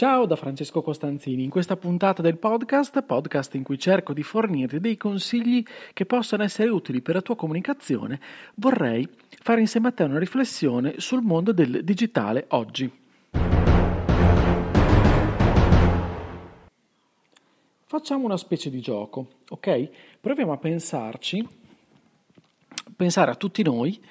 Ciao da Francesco Costanzini. In questa puntata del podcast, podcast in cui cerco di fornirti dei consigli che possano essere utili per la tua comunicazione, vorrei fare insieme a te una riflessione sul mondo del digitale oggi. Facciamo una specie di gioco, ok? Proviamo a pensarci, pensare a tutti noi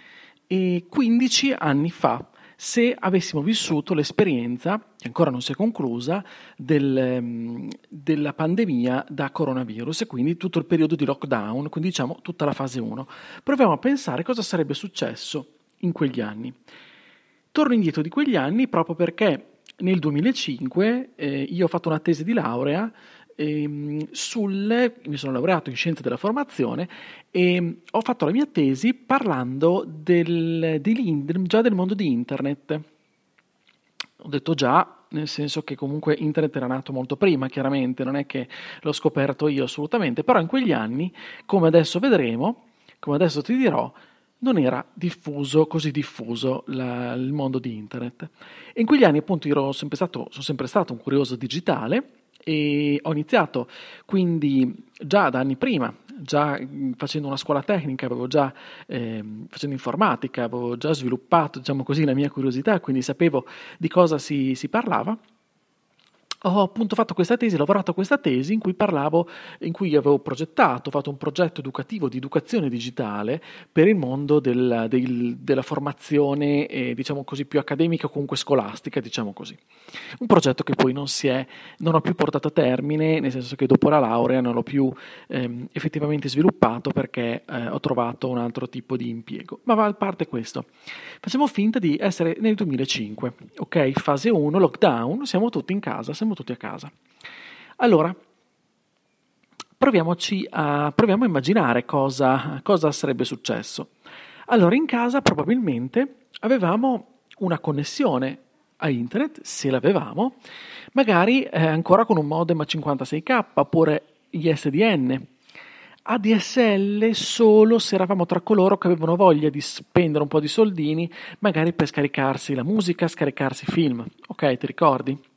e 15 anni fa se avessimo vissuto l'esperienza, che ancora non si è conclusa, del, ehm, della pandemia da coronavirus e quindi tutto il periodo di lockdown, quindi diciamo tutta la fase 1. Proviamo a pensare cosa sarebbe successo in quegli anni. Torno indietro di quegli anni proprio perché nel 2005 eh, io ho fatto una tesi di laurea ehm, sul, mi sono laureato in scienze della formazione e ho fatto la mia tesi parlando del, già del mondo di internet. Ho detto già, nel senso che comunque internet era nato molto prima, chiaramente, non è che l'ho scoperto io assolutamente, però in quegli anni, come adesso vedremo, come adesso ti dirò, non era diffuso, così diffuso la, il mondo di internet. E in quegli anni appunto io sempre stato, sono sempre stato un curioso digitale e ho iniziato quindi già da anni prima, già facendo una scuola tecnica, avevo già eh, facendo informatica, avevo già sviluppato diciamo così, la mia curiosità, quindi sapevo di cosa si, si parlava ho appunto fatto questa tesi, lavorato a questa tesi in cui parlavo, in cui avevo progettato, fatto un progetto educativo di educazione digitale per il mondo del, del, della formazione, eh, diciamo così, più accademica o comunque scolastica, diciamo così. Un progetto che poi non, è, non ho più portato a termine, nel senso che dopo la laurea non l'ho più ehm, effettivamente sviluppato perché eh, ho trovato un altro tipo di impiego. Ma va a parte questo. Facciamo finta di essere nel 2005, ok? Fase 1, lockdown, siamo tutti in casa, siamo tutti a casa. Allora, proviamoci a, proviamo a immaginare cosa, cosa sarebbe successo. Allora, in casa probabilmente avevamo una connessione a internet, se l'avevamo, magari eh, ancora con un modem a 56k oppure ISDN. ADSL solo se eravamo tra coloro che avevano voglia di spendere un po' di soldini, magari per scaricarsi la musica, scaricarsi film. Ok, ti ricordi?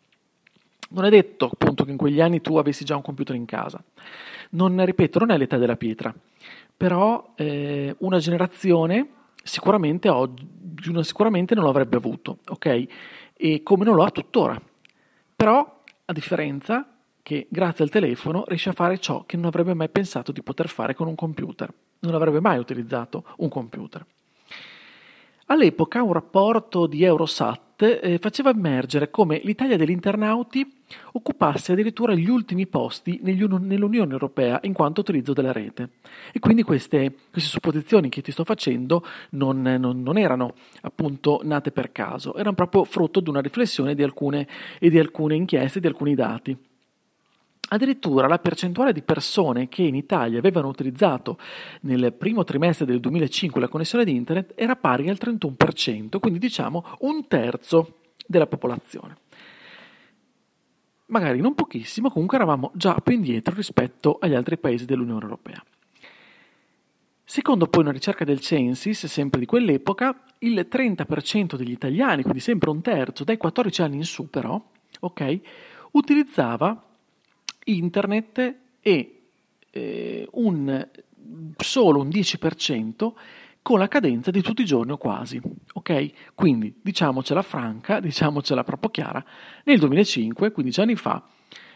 Non è detto appunto che in quegli anni tu avessi già un computer in casa. Non, ripeto, non è l'età della pietra, però eh, una generazione sicuramente oggi, sicuramente non lo avrebbe avuto, ok? E come non lo ha tuttora. Però, a differenza che grazie al telefono riesce a fare ciò che non avrebbe mai pensato di poter fare con un computer. Non avrebbe mai utilizzato un computer. All'epoca un rapporto di Eurosat eh, faceva emergere come l'Italia degli internauti occupasse addirittura gli ultimi posti nell'Unione Europea in quanto utilizzo della rete. E quindi queste, queste supposizioni che ti sto facendo non, non, non, erano appunto nate per caso, erano proprio frutto di una riflessione di alcune, e di alcune inchieste, di alcuni dati. Addirittura la percentuale di persone che in Italia avevano utilizzato nel primo trimestre del 2005 la connessione di internet era pari al 31%, quindi diciamo un terzo della popolazione. Magari non pochissimo, comunque eravamo già più indietro rispetto agli altri paesi dell'Unione Europea. Secondo poi una ricerca del Censis, sempre di quell'epoca, il 30% degli italiani, quindi sempre un terzo, dai 14 anni in su però, okay, utilizzava internet e eh, un, solo un 10% con la cadenza di tutti i giorni o quasi. Ok? Quindi diciamocela franca, diciamocela proprio chiara, nel 2005, 15 anni fa,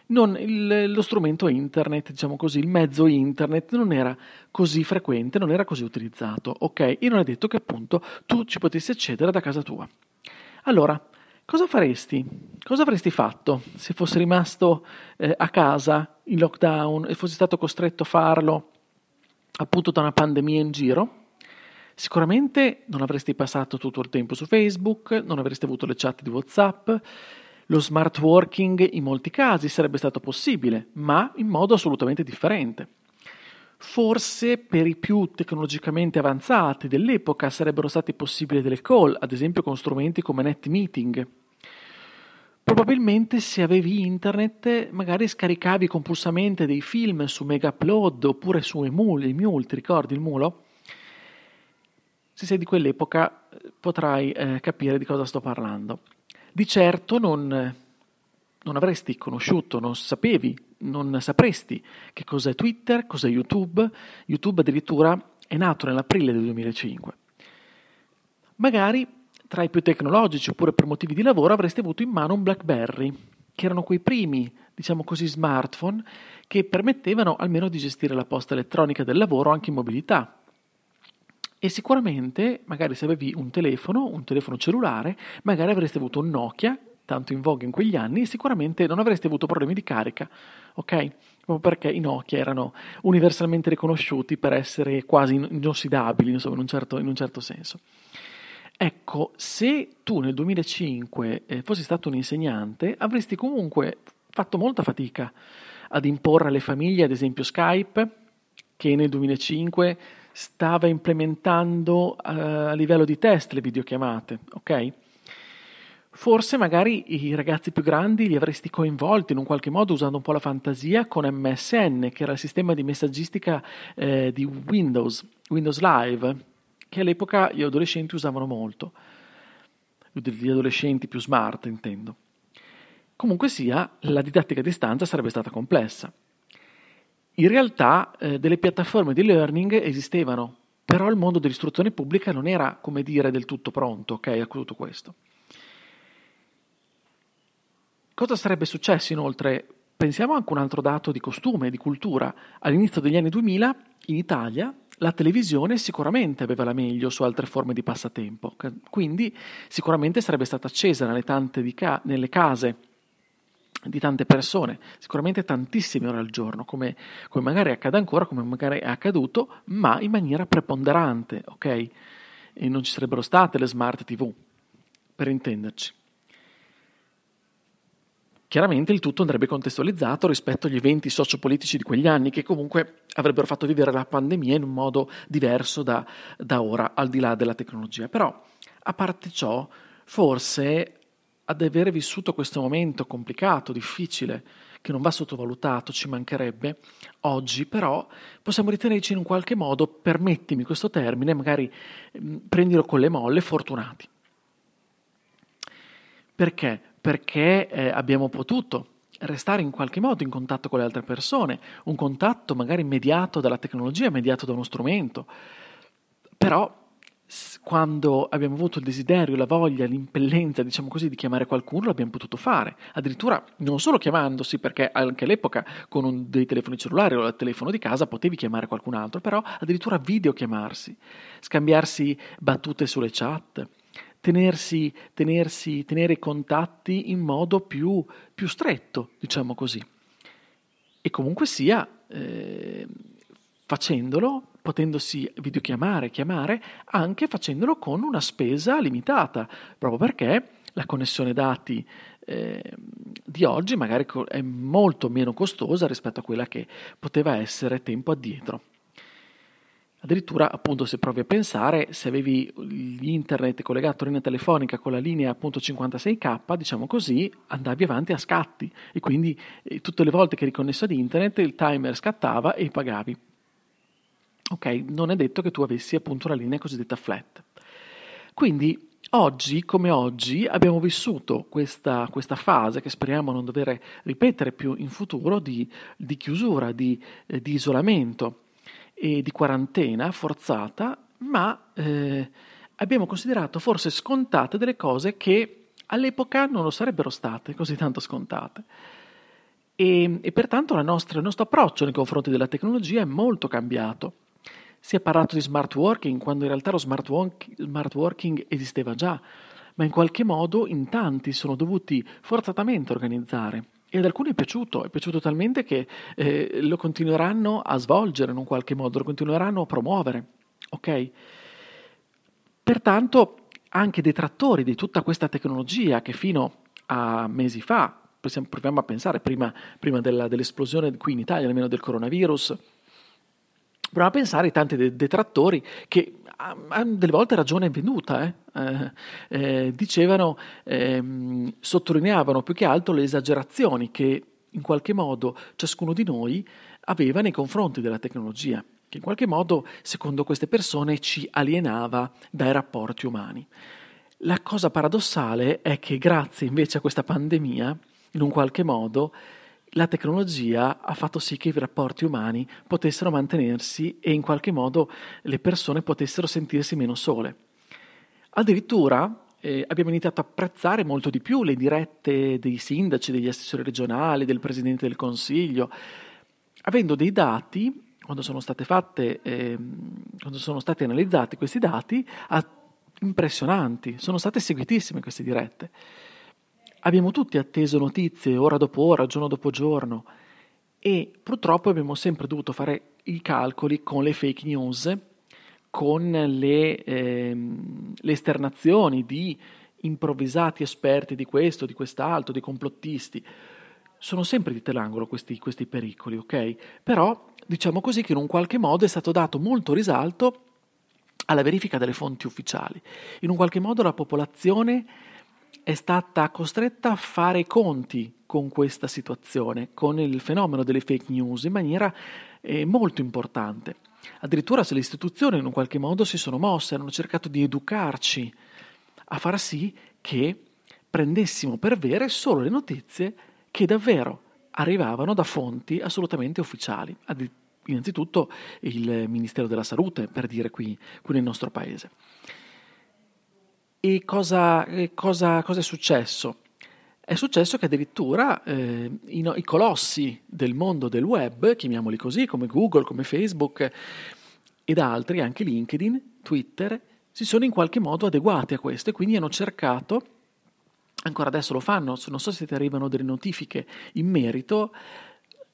non, il, lo strumento internet, diciamo così, il mezzo internet non era così frequente, non era così utilizzato, ok? E non è detto che appunto tu ci potessi accedere da casa tua. Allora, Cosa faresti? Cosa avresti fatto se fossi rimasto eh, a casa in lockdown e fossi stato costretto a farlo appunto da una pandemia in giro? Sicuramente non avresti passato tutto il tempo su Facebook, non avresti avuto le chat di WhatsApp, lo smart working in molti casi sarebbe stato possibile, ma in modo assolutamente differente. Forse per i più tecnologicamente avanzati dell'epoca sarebbero stati possibili delle call, ad esempio con strumenti come NetMeeting. Probabilmente se avevi internet magari scaricavi compulsamente dei film su Mega Upload oppure su Emule, il Mule, ti ricordi il mulo? Se sei di quell'epoca eh, potrai eh, capire di cosa sto parlando. Di certo non, non avresti conosciuto, non sapevi, non sapresti che cos'è Twitter, cos'è YouTube. YouTube addirittura è nato nell'aprile del 2005. Magari tra i più tecnologici oppure per motivi di lavoro avreste avuto in mano un BlackBerry, che erano quei primi, diciamo così, smartphone che permettevano almeno di gestire la posta elettronica del lavoro anche in mobilità. E sicuramente, magari se avevi un telefono, un telefono cellulare, magari avreste avuto un Nokia, tanto in voga in quegli anni, sicuramente non avreste avuto problemi di carica, ok? Proprio perché i Nokia erano universalmente riconosciuti per essere quasi inossidabili, insomma, in un certo, in un certo senso. Ecco, se tu nel 2005 eh, fossi stato un insegnante, avresti comunque fatto molta fatica ad imporre alle famiglie, ad esempio Skype, che nel 2005 stava implementando uh, a livello di test le videochiamate, ok? Forse magari i ragazzi più grandi li avresti coinvolti in un qualche modo usando un po' la fantasia con MSN, che era il sistema di messaggistica eh, di Windows, Windows Live, che all'epoca gli adolescenti usavano molto. Gli adolescenti più smart, intendo. Comunque sia, la didattica a distanza sarebbe stata complessa. In realtà eh, delle piattaforme di learning esistevano, però il mondo dell'istruzione pubblica non era, come dire, del tutto pronto ok, a tutto questo. Cosa sarebbe successo inoltre? Pensiamo anche a un altro dato di costume, di cultura. All'inizio degli anni 2000 in Italia la televisione sicuramente aveva la meglio su altre forme di passatempo, quindi sicuramente sarebbe stata accesa nelle, ca- nelle case di tante persone, sicuramente tantissime ore al giorno, come, come, magari accade ancora, come magari è accaduto, ma in maniera preponderante, ok? E non ci sarebbero state le smart TV, per intenderci. Chiaramente il tutto andrebbe contestualizzato rispetto agli eventi sociopolitici di quegli anni che comunque avrebbero fatto vivere la pandemia in un modo diverso da, da ora, al di là della tecnologia. Però, a parte ciò, forse ad avere vissuto questo momento complicato, difficile, che non va sottovalutato, ci mancherebbe, oggi però possiamo ritenerci in un qualche modo, permettimi questo termine, magari mh, prendilo con le molle, fortunati. Perché? Perché eh, abbiamo potuto restare in qualche modo in contatto con le altre persone, un contatto magari mediato dalla tecnologia, mediato da uno strumento. Però quando abbiamo avuto il desiderio, la voglia, l'impellenza, diciamo così, di chiamare qualcuno, l'abbiamo potuto fare. Addirittura non solo chiamandosi, perché anche all'epoca con un, dei telefoni cellulari o il telefono di casa potevi chiamare qualcun altro, però addirittura videochiamarsi, scambiarsi battute sulle chat, tenersi, tenersi, tenere contatti in modo più, più stretto, diciamo così. E comunque sia, eh, facendolo, potendosi videochiamare, chiamare, anche facendolo con una spesa limitata, proprio perché la connessione dati eh, di oggi magari è molto meno costosa rispetto a quella che poteva essere tempo addietro. Addirittura, appunto, se provi a pensare, se avevi l'internet collegato a linea telefonica con la linea appunto 56k, diciamo così, andavi avanti a scatti e quindi eh, tutte le volte che eri connesso ad internet il timer scattava e pagavi. Ok, non è detto che tu avessi appunto la linea cosiddetta flat. Quindi oggi, come oggi, abbiamo vissuto questa, questa fase che speriamo non dover ripetere più in futuro di, di chiusura, di, eh, di isolamento e di quarantena forzata, ma eh, abbiamo considerato forse scontate delle cose che all'epoca non lo sarebbero state così tanto scontate. E, e pertanto nostra, il nostro approccio nei confronti della tecnologia è molto cambiato. Si è parlato di smart working quando in realtà lo smart, work, smart working esisteva già, ma in qualche modo in tanti sono dovuti forzatamente organizzare e ad alcuni è piaciuto, è piaciuto talmente che eh, lo continueranno a svolgere in un qualche modo, lo continueranno a promuovere. Ok? Pertanto anche detrattori di tutta questa tecnologia che fino a mesi fa, proviamo a pensare, prima, prima della, dell'esplosione qui in Italia, almeno del coronavirus, Prova a pensare ai tanti detrattori che delle volte ragione venuta, eh? Eh, eh, dicevano, ehm, sottolineavano più che altro le esagerazioni che in qualche modo ciascuno di noi aveva nei confronti della tecnologia, che in qualche modo, secondo queste persone, ci alienava dai rapporti umani. La cosa paradossale è che grazie invece a questa pandemia, in un qualche modo, la tecnologia ha fatto sì che i rapporti umani potessero mantenersi e in qualche modo le persone potessero sentirsi meno sole. Addirittura eh, abbiamo iniziato a apprezzare molto di più le dirette dei sindaci, degli assessori regionali, del Presidente del Consiglio, avendo dei dati, quando sono fatte, eh, quando sono stati analizzati questi dati, impressionanti, sono state seguitissime queste dirette. Abbiamo tutti atteso notizie ora dopo ora, giorno dopo giorno e purtroppo abbiamo sempre dovuto fare i calcoli con le fake news, con le, ehm, le esternazioni di improvvisati esperti di questo, di quest'altro, di complottisti. Sono sempre di l'angolo questi, questi pericoli, ok? Però diciamo così che in un qualche modo è stato dato molto risalto alla verifica delle fonti ufficiali. In un qualche modo la popolazione è stata costretta a fare i conti con questa situazione, con il fenomeno delle fake news in maniera eh, molto importante. Addirittura se le istituzioni in un qualche modo si sono mosse, hanno cercato di educarci a far sì che prendessimo per vere solo le notizie che davvero arrivavano da fonti assolutamente ufficiali, innanzitutto il Ministero della Salute, per dire qui, qui nel nostro paese. E cosa, cosa, cosa è successo? È successo che addirittura eh, i, i, colossi del mondo del web, chiamiamoli così, come Google, come Facebook ed altri, anche LinkedIn, Twitter, si sono in qualche modo adeguati a questo e quindi hanno cercato, ancora adesso lo fanno, non so se ti arrivano delle notifiche in merito,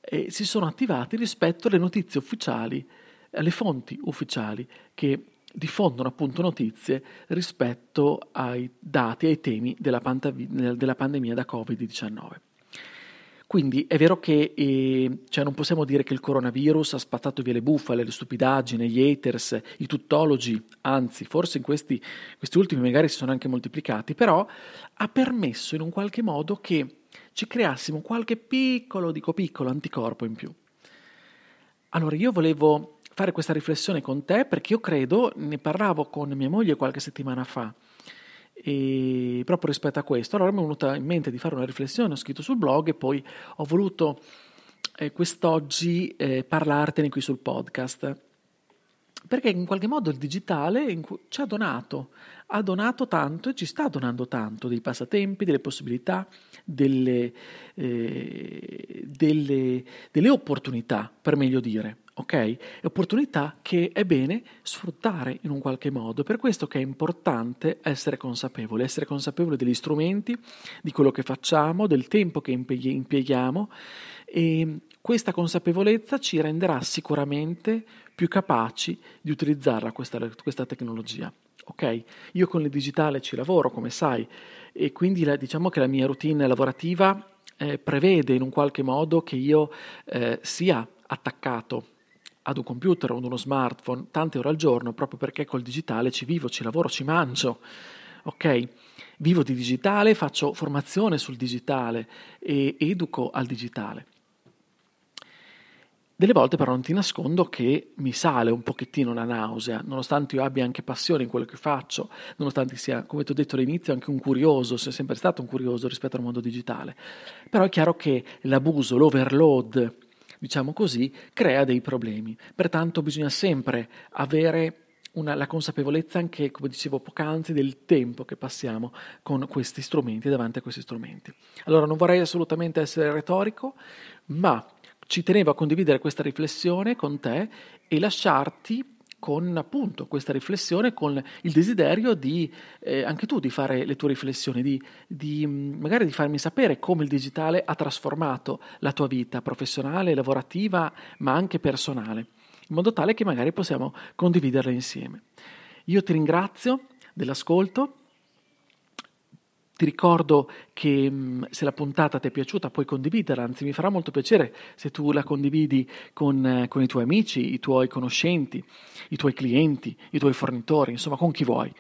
eh, si sono attivati rispetto alle notizie ufficiali, alle fonti ufficiali che diffondono appunto notizie rispetto ai dati, ai temi della, pantavi- della pandemia da Covid-19. Quindi è vero che eh, cioè non possiamo dire che il coronavirus ha spazzato via le bufale, le stupidaggini, gli haters, i tuttologi, anzi forse in questi, questi ultimi magari si sono anche moltiplicati, però ha permesso in un qualche modo che ci creassimo qualche piccolo, dico piccolo, anticorpo in più. Allora io volevo fare questa riflessione con te perché io credo, ne parlavo con mia moglie qualche settimana fa, e proprio rispetto a questo, allora mi è venuta in mente di fare una riflessione, ho scritto sul blog e poi ho voluto eh, quest'oggi eh, parlartene qui sul podcast. Perché in qualche modo il digitale ci ha donato, ha donato tanto e ci sta donando tanto dei passatempi, delle possibilità, delle, eh, delle, delle opportunità, per meglio dire ok? Opportunità che è bene sfruttare in un qualche modo. Per questo che è importante essere consapevoli, essere consapevoli degli strumenti, di quello che facciamo, del tempo che impieghiamo e questa consapevolezza ci renderà sicuramente più capaci di utilizzarla questa, questa tecnologia. Ok? Io con il digitale ci lavoro, come sai, e quindi la, diciamo che la mia routine lavorativa eh, prevede in un qualche modo che io eh, sia attaccato ad un computer o ad uno smartphone tante ore al giorno proprio perché col digitale ci vivo, ci lavoro, ci mangio. Ok? Vivo di digitale, faccio formazione sul digitale e educo al digitale. Delle volte però non ti nascondo che mi sale un pochettino la nausea, nonostante io abbia anche passione in quello che faccio, nonostante sia, come ti ho detto all'inizio, anche un curioso, sia sempre stato un curioso rispetto al mondo digitale. Però è chiaro che l'abuso, l'overload, diciamo così, crea dei problemi. Pertanto bisogna sempre avere una, la consapevolezza anche, come dicevo poc'anzi, del tempo che passiamo con questi strumenti, davanti a questi strumenti. Allora non vorrei assolutamente essere retorico, ma ci tenevo a condividere questa riflessione con te e lasciarti con appunto questa riflessione, con il desiderio di eh, anche tu di fare le tue riflessioni, di, di, mm, magari di farmi sapere come il digitale ha trasformato la tua vita professionale, lavorativa, ma anche personale, in modo tale che magari possiamo condividerla insieme. Io ti ringrazio dell'ascolto Ti ricordo che se la puntata ti è piaciuta puoi condividerla, anzi mi farà molto piacere se tu la condividi con, con i tuoi amici, i tuoi conoscenti, i tuoi clienti, i tuoi fornitori, insomma con chi vuoi.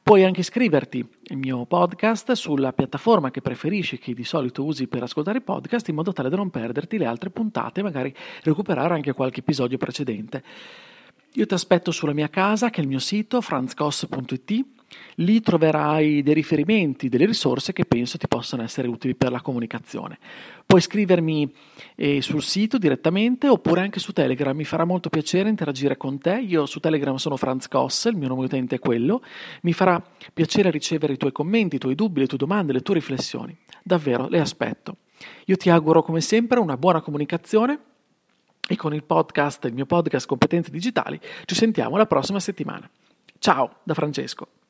Puoi anche iscriverti al mio podcast sulla piattaforma che preferisci, che di solito usi per ascoltare i podcast, in modo tale da non perderti le altre puntate e magari recuperare anche qualche episodio precedente. Io ti aspetto sulla mia casa, che è il mio sito, franzcos.it. Lì troverai dei riferimenti, delle risorse che penso ti possano essere utili per la comunicazione. Puoi scrivermi eh, sul sito direttamente oppure anche su Telegram, mi farà molto piacere interagire con te. Io su Telegram sono Franz Koss, il mio nome utente è quello. Mi farà piacere ricevere i tuoi commenti, i tuoi dubbi, le tue domande, le tue riflessioni. Davvero, le aspetto. Io ti auguro come sempre una buona comunicazione e con il podcast, il mio podcast Competenze Digitali, ci sentiamo la prossima settimana. Ciao da Francesco.